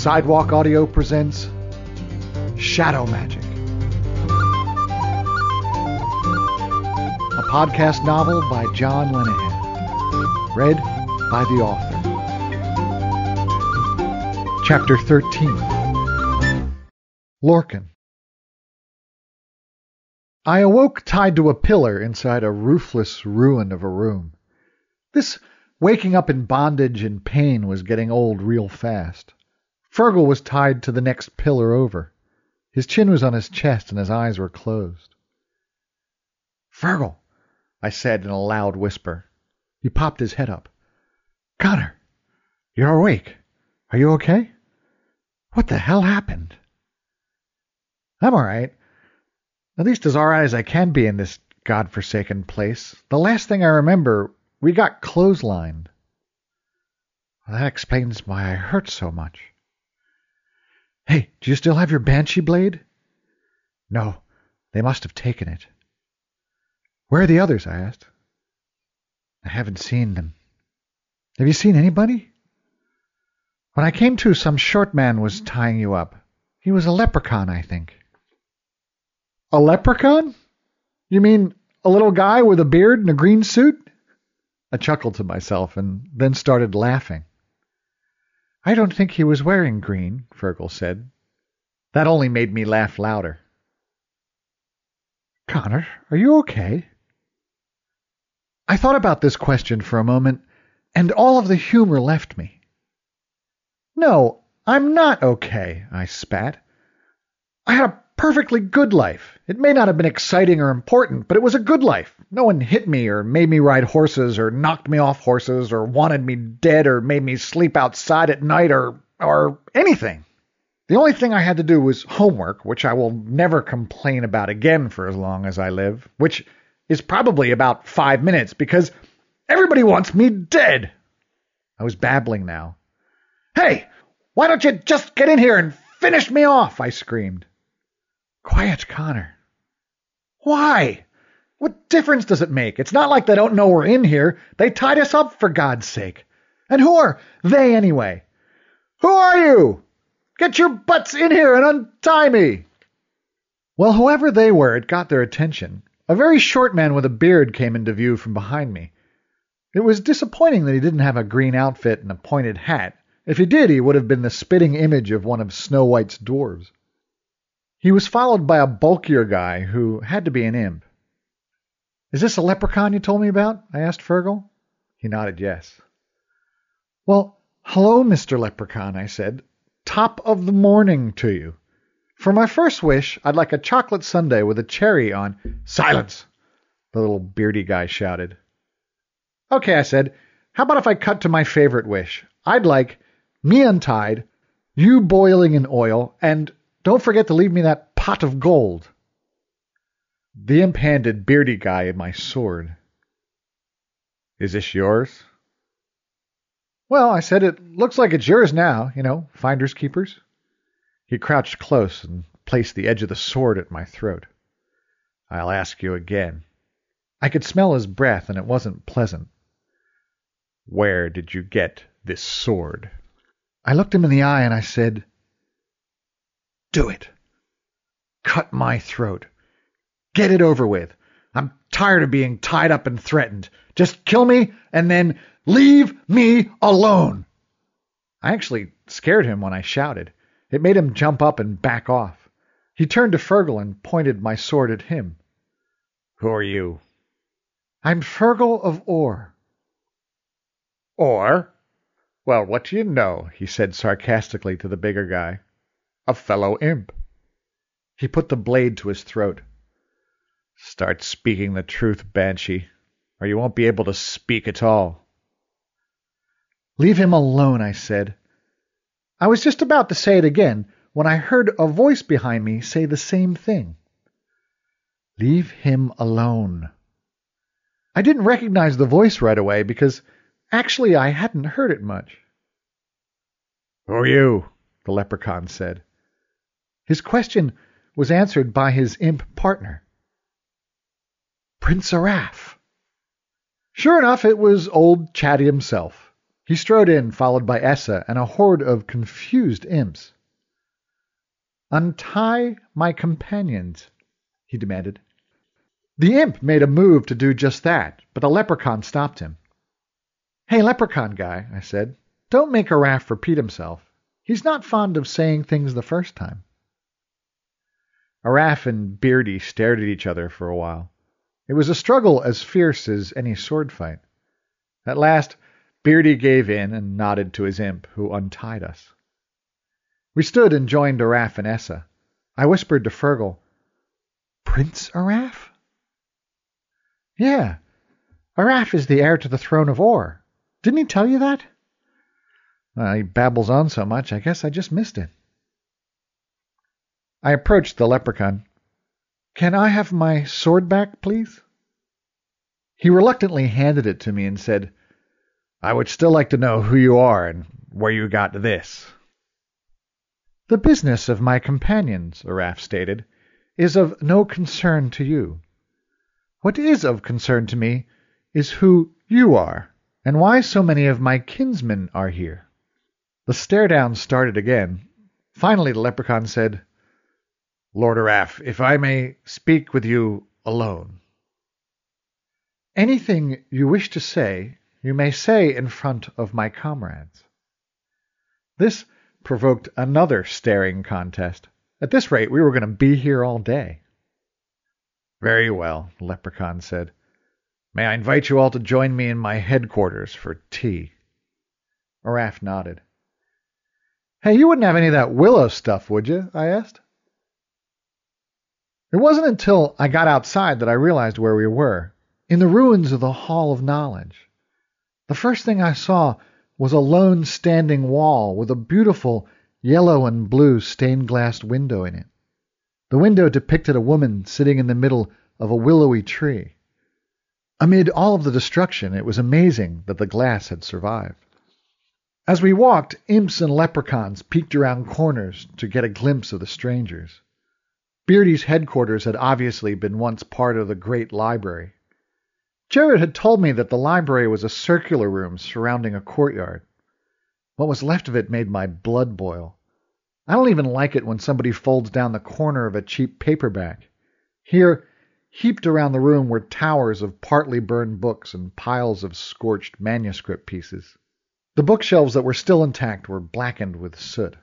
Sidewalk Audio presents Shadow Magic, a podcast novel by John Lenihan, read by the author. Chapter 13 Lorcan. I awoke tied to a pillar inside a roofless ruin of a room. This waking up in bondage and pain was getting old real fast. Fergal was tied to the next pillar over. His chin was on his chest and his eyes were closed. Fergal, I said in a loud whisper. He popped his head up. Connor, you're awake. Are you okay? What the hell happened? I'm all right. At least as all right as I can be in this godforsaken place. The last thing I remember, we got clotheslined. That explains why I hurt so much. Hey, do you still have your banshee blade? No, they must have taken it. Where are the others? I asked. I haven't seen them. Have you seen anybody? When I came to, some short man was tying you up. He was a leprechaun, I think. A leprechaun? You mean a little guy with a beard and a green suit? I chuckled to myself and then started laughing. I don't think he was wearing green, Fergal said. That only made me laugh louder. Connor, are you okay? I thought about this question for a moment, and all of the humor left me. No, I'm not okay, I spat. I had a perfectly good life. It may not have been exciting or important, but it was a good life. No one hit me or made me ride horses or knocked me off horses or wanted me dead or made me sleep outside at night or or anything. The only thing I had to do was homework, which I will never complain about again for as long as I live, which is probably about five minutes because everybody wants me dead. I was babbling now. Hey, why don't you just get in here and finish me off? I screamed. Quiet, Connor. Why? What difference does it make? It's not like they don't know we're in here. They tied us up, for God's sake. And who are they, anyway? Who are you? Get your butts in here and untie me. Well, whoever they were, it got their attention. A very short man with a beard came into view from behind me. It was disappointing that he didn't have a green outfit and a pointed hat. If he did, he would have been the spitting image of one of Snow White's dwarves. He was followed by a bulkier guy who had to be an imp. Is this a leprechaun you told me about? I asked Fergal. He nodded yes. Well, hello, Mr. Leprechaun, I said top of the morning to you. For my first wish, I'd like a chocolate sundae with a cherry on. Silence! The little beardy guy shouted. Okay, I said. How about if I cut to my favorite wish? I'd like me untied, you boiling in oil, and don't forget to leave me that pot of gold. The imp handed beardy guy my sword. Is this yours? Well, I said, it looks like it's yours now, you know, finders keepers. He crouched close and placed the edge of the sword at my throat. I'll ask you again. I could smell his breath, and it wasn't pleasant. Where did you get this sword? I looked him in the eye and I said, Do it. Cut my throat. Get it over with. I'm tired of being tied up and threatened. Just kill me and then Leave me alone! I actually scared him when I shouted. It made him jump up and back off. He turned to Fergal and pointed my sword at him. Who are you? I'm Fergal of Or. Or? Well, what do you know? he said sarcastically to the bigger guy. A fellow imp. He put the blade to his throat. Start speaking the truth, Banshee, or you won't be able to speak at all. Leave him alone, I said. I was just about to say it again when I heard a voice behind me say the same thing. Leave him alone. I didn't recognize the voice right away because actually I hadn't heard it much. Who are you? the leprechaun said. His question was answered by his imp partner. Prince Araf. Sure enough, it was old Chatty himself. He strode in, followed by Essa and a horde of confused imps. Untie my companions, he demanded. The imp made a move to do just that, but the leprechaun stopped him. Hey, leprechaun guy, I said, don't make Araf repeat himself. He's not fond of saying things the first time. Araf and Beardy stared at each other for a while. It was a struggle as fierce as any sword fight. At last, Beardy gave in and nodded to his imp, who untied us. We stood and joined Araf and Essa. I whispered to Fergal, Prince Araf? Yeah. Araf is the heir to the throne of Or. Didn't he tell you that? Well, he babbles on so much, I guess I just missed it. I approached the leprechaun. Can I have my sword back, please? He reluctantly handed it to me and said, I would still like to know who you are and where you got this. The business of my companions, Araf stated, is of no concern to you. What is of concern to me is who you are, and why so many of my kinsmen are here. The stare down started again. Finally the leprechaun said, Lord Araf, if I may speak with you alone. Anything you wish to say, you may say in front of my comrades. This provoked another staring contest. At this rate, we were going to be here all day. Very well, leprechaun said. May I invite you all to join me in my headquarters for tea? Araf nodded. Hey, you wouldn't have any of that willow stuff, would you? I asked. It wasn't until I got outside that I realized where we were in the ruins of the Hall of Knowledge. The first thing I saw was a lone standing wall with a beautiful yellow and blue stained glass window in it. The window depicted a woman sitting in the middle of a willowy tree. Amid all of the destruction, it was amazing that the glass had survived. As we walked, imps and leprechauns peeked around corners to get a glimpse of the strangers. Beardy's headquarters had obviously been once part of the great library. Jared had told me that the library was a circular room surrounding a courtyard. What was left of it made my blood boil. I don't even like it when somebody folds down the corner of a cheap paperback. Here, heaped around the room were towers of partly burned books and piles of scorched manuscript pieces. The bookshelves that were still intact were blackened with soot.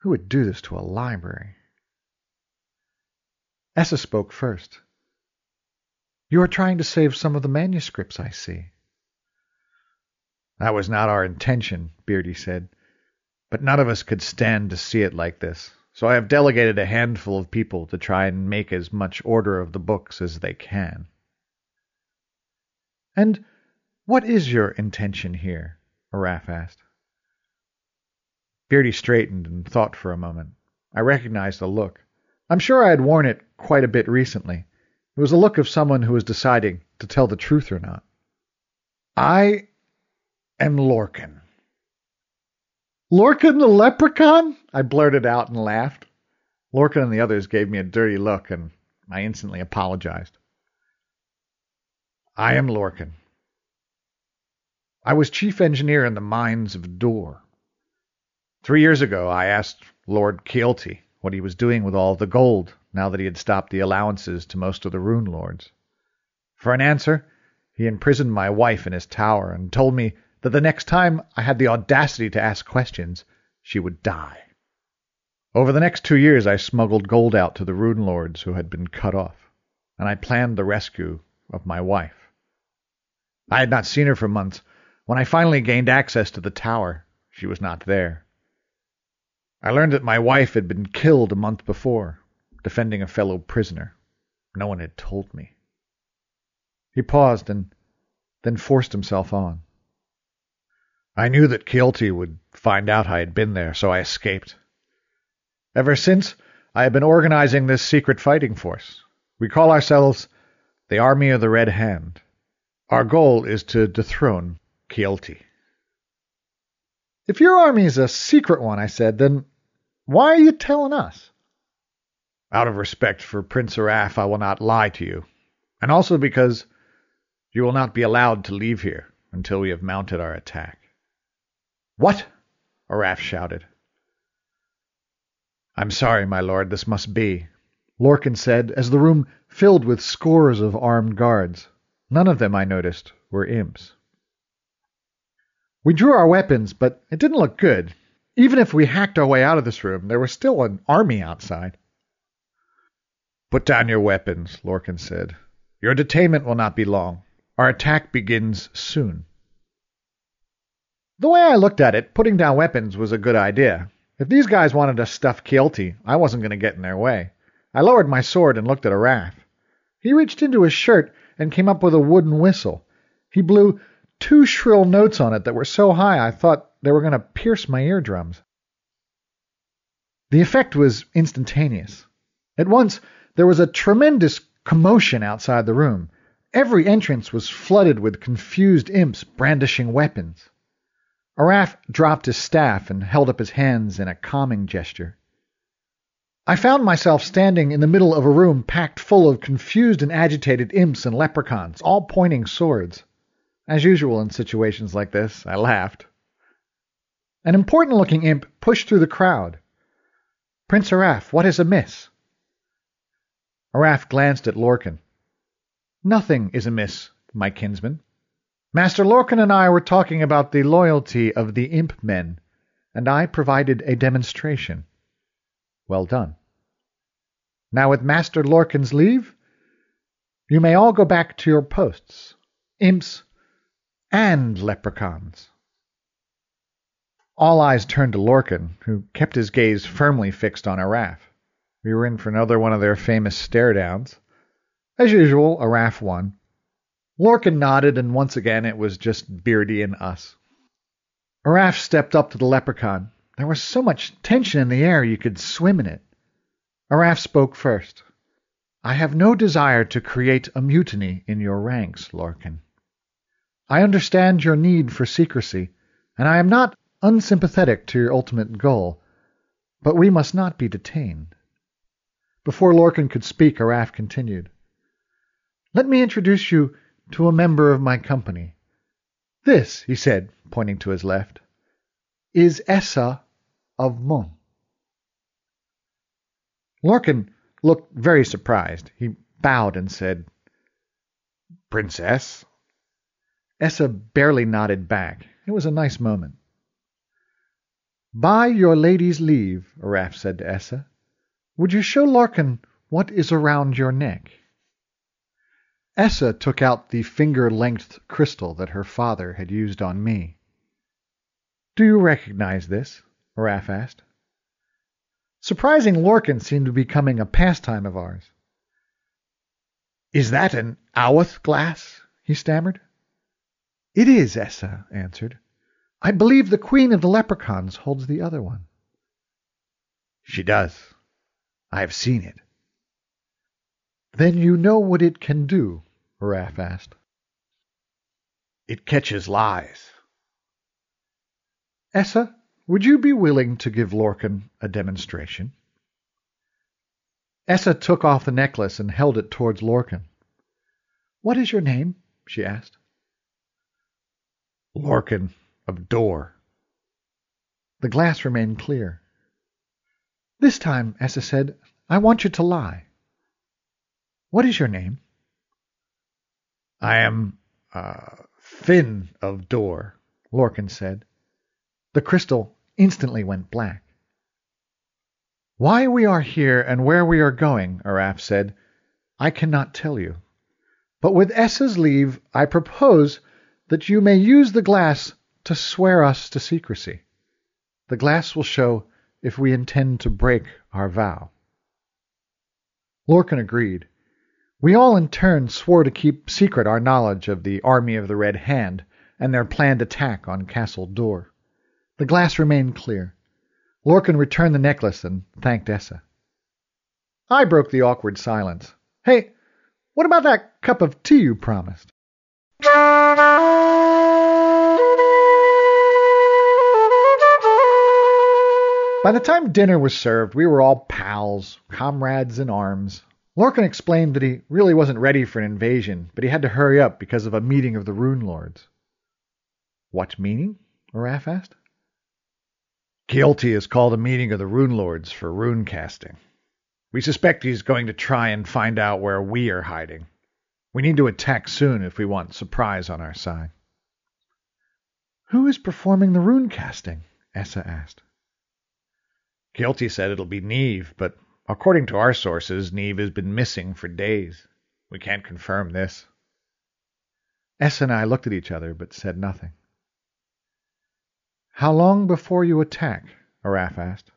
Who would do this to a library? Essa spoke first. You are trying to save some of the manuscripts, I see. That was not our intention, Beardy said. But none of us could stand to see it like this, so I have delegated a handful of people to try and make as much order of the books as they can. And what is your intention here? Araf asked. Beardy straightened and thought for a moment. I recognized the look. I'm sure I had worn it quite a bit recently. It was the look of someone who was deciding to tell the truth or not. I am Lorcan. Lorcan the leprechaun? I blurted out and laughed. Lorcan and the others gave me a dirty look, and I instantly apologized. I am Lorcan. I was chief engineer in the mines of Dor. Three years ago, I asked Lord Kealty what he was doing with all the gold now that he had stopped the allowances to most of the rune lords. For an answer, he imprisoned my wife in his tower and told me that the next time I had the audacity to ask questions, she would die. Over the next two years, I smuggled gold out to the rune lords who had been cut off, and I planned the rescue of my wife. I had not seen her for months. When I finally gained access to the tower, she was not there. I learned that my wife had been killed a month before, defending a fellow prisoner. No one had told me. He paused and then forced himself on. I knew that Kealty would find out I had been there, so I escaped. Ever since, I have been organizing this secret fighting force. We call ourselves the Army of the Red Hand. Our goal is to dethrone Kealty. If your army is a secret one, I said, then why are you telling us? Out of respect for Prince Araf, I will not lie to you, and also because you will not be allowed to leave here until we have mounted our attack. What? Araf shouted. I'm sorry, my lord, this must be, Lorcan said as the room filled with scores of armed guards. None of them, I noticed, were imps. We drew our weapons, but it didn't look good. Even if we hacked our way out of this room, there was still an army outside. Put down your weapons, Lorcan said. Your detainment will not be long. Our attack begins soon. The way I looked at it, putting down weapons was a good idea. If these guys wanted to stuff Kealty, I wasn't going to get in their way. I lowered my sword and looked at Araf. He reached into his shirt and came up with a wooden whistle. He blew two shrill notes on it that were so high I thought they were going to pierce my eardrums. The effect was instantaneous. At once, there was a tremendous commotion outside the room. Every entrance was flooded with confused imps brandishing weapons. Araf dropped his staff and held up his hands in a calming gesture. I found myself standing in the middle of a room packed full of confused and agitated imps and leprechauns, all pointing swords. As usual in situations like this, I laughed. An important looking imp pushed through the crowd. Prince Araf, what is amiss? Araf glanced at Lorcan. Nothing is amiss, my kinsman. Master Lorcan and I were talking about the loyalty of the imp men, and I provided a demonstration. Well done. Now, with Master Lorcan's leave, you may all go back to your posts. Imps and leprechauns. All eyes turned to Lorcan, who kept his gaze firmly fixed on Araf. We were in for another one of their famous stare downs. As usual, Araf won. Lorcan nodded, and once again it was just Beardy and us. Araf stepped up to the leprechaun. There was so much tension in the air you could swim in it. Araf spoke first. I have no desire to create a mutiny in your ranks, Lorcan. I understand your need for secrecy, and I am not unsympathetic to your ultimate goal, but we must not be detained. Before Lorcan could speak, Araf continued. Let me introduce you to a member of my company. This, he said, pointing to his left, is Essa of Mon. Lorcan looked very surprised. He bowed and said, Princess? Essa barely nodded back. It was a nice moment. By your lady's leave, Araf said to Essa, would you show Lorcan what is around your neck? Essa took out the finger-length crystal that her father had used on me. Do you recognize this? Araf asked. Surprising Lorcan seemed to be becoming a pastime of ours. Is that an Awoth glass? he stammered. It is, Essa answered. I believe the Queen of the Leprechauns holds the other one. She does. I have seen it. Then you know what it can do? Araf asked. It catches lies. Essa, would you be willing to give Lorcan a demonstration? Essa took off the necklace and held it towards Lorcan. What is your name? she asked. Lorcan of Dor. The glass remained clear. This time, Essa said, I want you to lie. What is your name? I am uh, Finn of Dor, Lorcan said. The crystal instantly went black. Why we are here and where we are going, Araf said, I cannot tell you. But with Essa's leave, I propose that you may use the glass to swear us to secrecy. The glass will show if we intend to break our vow. Lorcan agreed. We all in turn swore to keep secret our knowledge of the Army of the Red Hand and their planned attack on Castle Dor. The glass remained clear. Lorcan returned the necklace and thanked Essa. I broke the awkward silence. Hey, what about that cup of tea you promised? By the time dinner was served, we were all pals, comrades in arms. Lorcan explained that he really wasn't ready for an invasion, but he had to hurry up because of a meeting of the Rune Lords. What meaning? Araf asked. Kealty has called a meeting of the Rune Lords for rune casting. We suspect he's going to try and find out where we are hiding. We need to attack soon if we want surprise on our side. Who is performing the rune casting? Essa asked. Kealty said it'll be Neve, but according to our sources, Neve has been missing for days. We can't confirm this. Essa and I looked at each other, but said nothing. How long before you attack? Araf asked.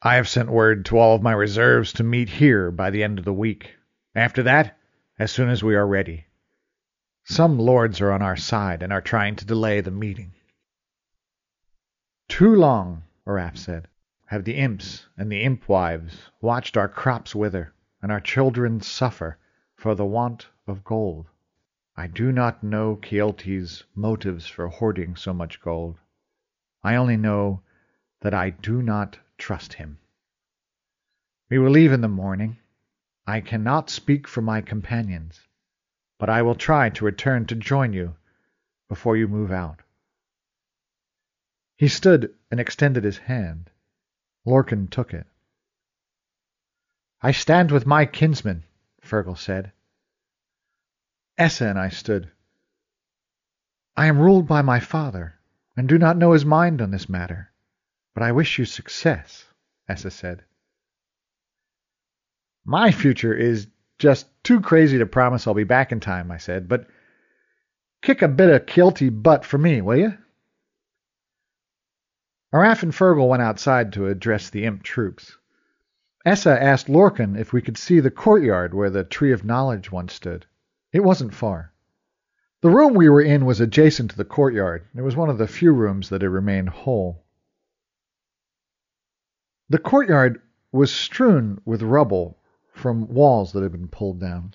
I have sent word to all of my reserves to meet here by the end of the week. After that, as soon as we are ready. Some lords are on our side and are trying to delay the meeting. Too long, Araf said, have the imps and the imp wives watched our crops wither and our children suffer for the want of gold. I do not know Kealty's motives for hoarding so much gold. I only know that I do not trust him. We will leave in the morning. I cannot speak for my companions, but I will try to return to join you before you move out. He stood and extended his hand. Lorcan took it. I stand with my kinsman, Fergal said. Essa and I stood. I am ruled by my father, and do not know his mind on this matter, but I wish you success, Essa said. My future is just too crazy to promise I'll be back in time, I said, but kick a bit of Kealty butt for me, will you? Araf and Fergal went outside to address the imp troops. Essa asked Lorcan if we could see the courtyard where the Tree of Knowledge once stood. It wasn't far. The room we were in was adjacent to the courtyard. It was one of the few rooms that had remained whole. The courtyard was strewn with rubble from walls that had been pulled down.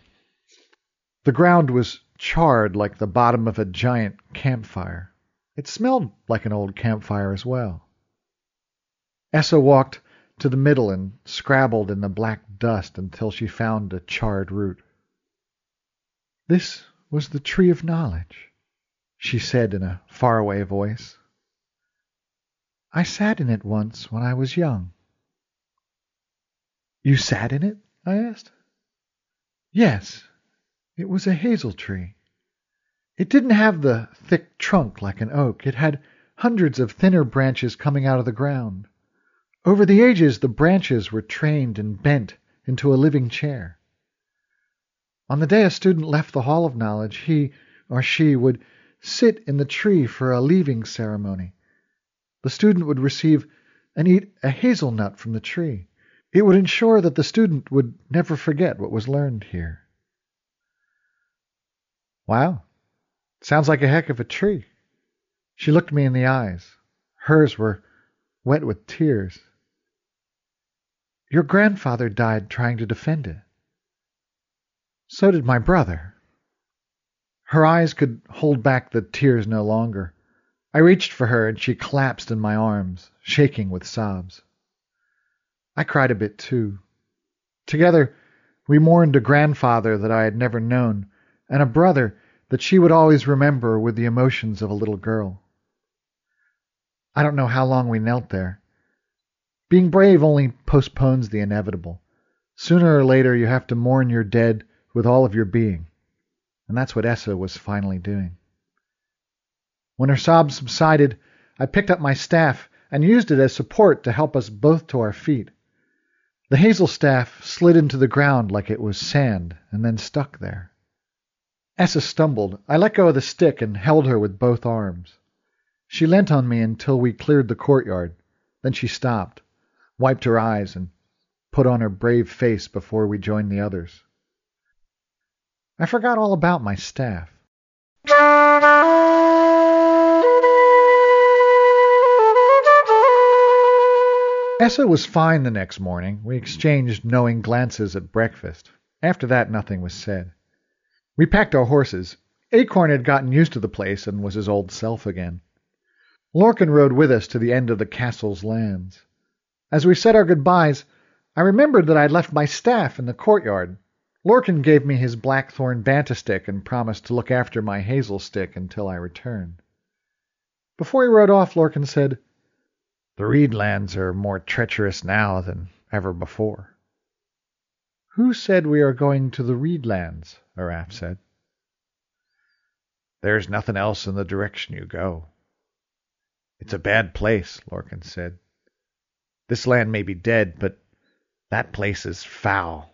The ground was charred like the bottom of a giant campfire. It smelled like an old campfire as well. Essa walked to the middle and scrabbled in the black dust until she found a charred root. This was the tree of knowledge, she said in a faraway voice. I sat in it once when I was young. You sat in it? I asked. Yes, it was a hazel tree. It didn't have the thick trunk like an oak. It had hundreds of thinner branches coming out of the ground. Over the ages, the branches were trained and bent into a living chair. On the day a student left the Hall of Knowledge, he or she would sit in the tree for a leaving ceremony. The student would receive and eat a hazelnut from the tree. It would ensure that the student would never forget what was learned here. Wow. Sounds like a heck of a tree. She looked me in the eyes. Hers were wet with tears. Your grandfather died trying to defend it. So did my brother. Her eyes could hold back the tears no longer. I reached for her and she collapsed in my arms, shaking with sobs. I cried a bit too. Together, we mourned a grandfather that I had never known, and a brother that she would always remember with the emotions of a little girl. I don't know how long we knelt there. Being brave only postpones the inevitable. Sooner or later, you have to mourn your dead with all of your being. And that's what Essa was finally doing. When her sobs subsided, I picked up my staff and used it as support to help us both to our feet. The hazel staff slid into the ground like it was sand and then stuck there. Essa stumbled. I let go of the stick and held her with both arms. She leant on me until we cleared the courtyard. Then she stopped, wiped her eyes, and put on her brave face before we joined the others. I forgot all about my staff. Essa was fine the next morning. We exchanged knowing glances at breakfast. After that, nothing was said. We packed our horses. Acorn had gotten used to the place and was his old self again. Lorcan rode with us to the end of the castle's lands. As we said our goodbyes, I remembered that I had left my staff in the courtyard. Lorcan gave me his blackthorn bantistick and promised to look after my hazel stick until I returned. Before he rode off, Lorcan said, The Reedlands are more treacherous now than ever before. Who said we are going to the Reedlands? Araf said. There's nothing else in the direction you go. It's a bad place, Lorcan said. This land may be dead, but that place is foul.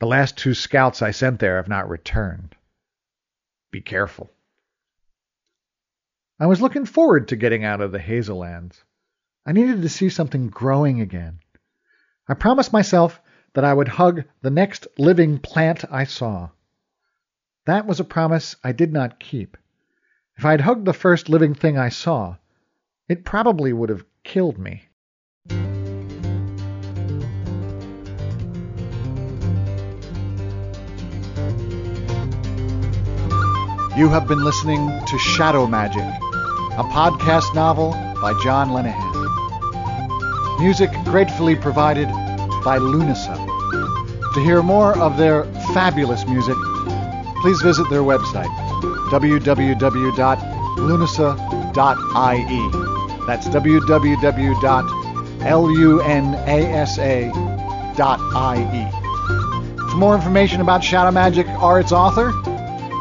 The last two scouts I sent there have not returned. Be careful. I was looking forward to getting out of the Hazellands. I needed to see something growing again. I promised myself that I would hug the next living plant I saw. That was a promise I did not keep. If I had hugged the first living thing I saw, it probably would have killed me. You have been listening to Shadow Magic, a podcast novel by John Lenihan. Music gratefully provided by Lunasa. To hear more of their fabulous music, please visit their website, www.lunasa.ie. That's www.lunasa.ie. For more information about Shadow Magic or its author,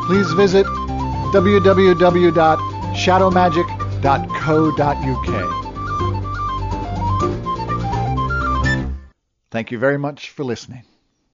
please visit www.shadowmagic.co.uk. Thank you very much for listening.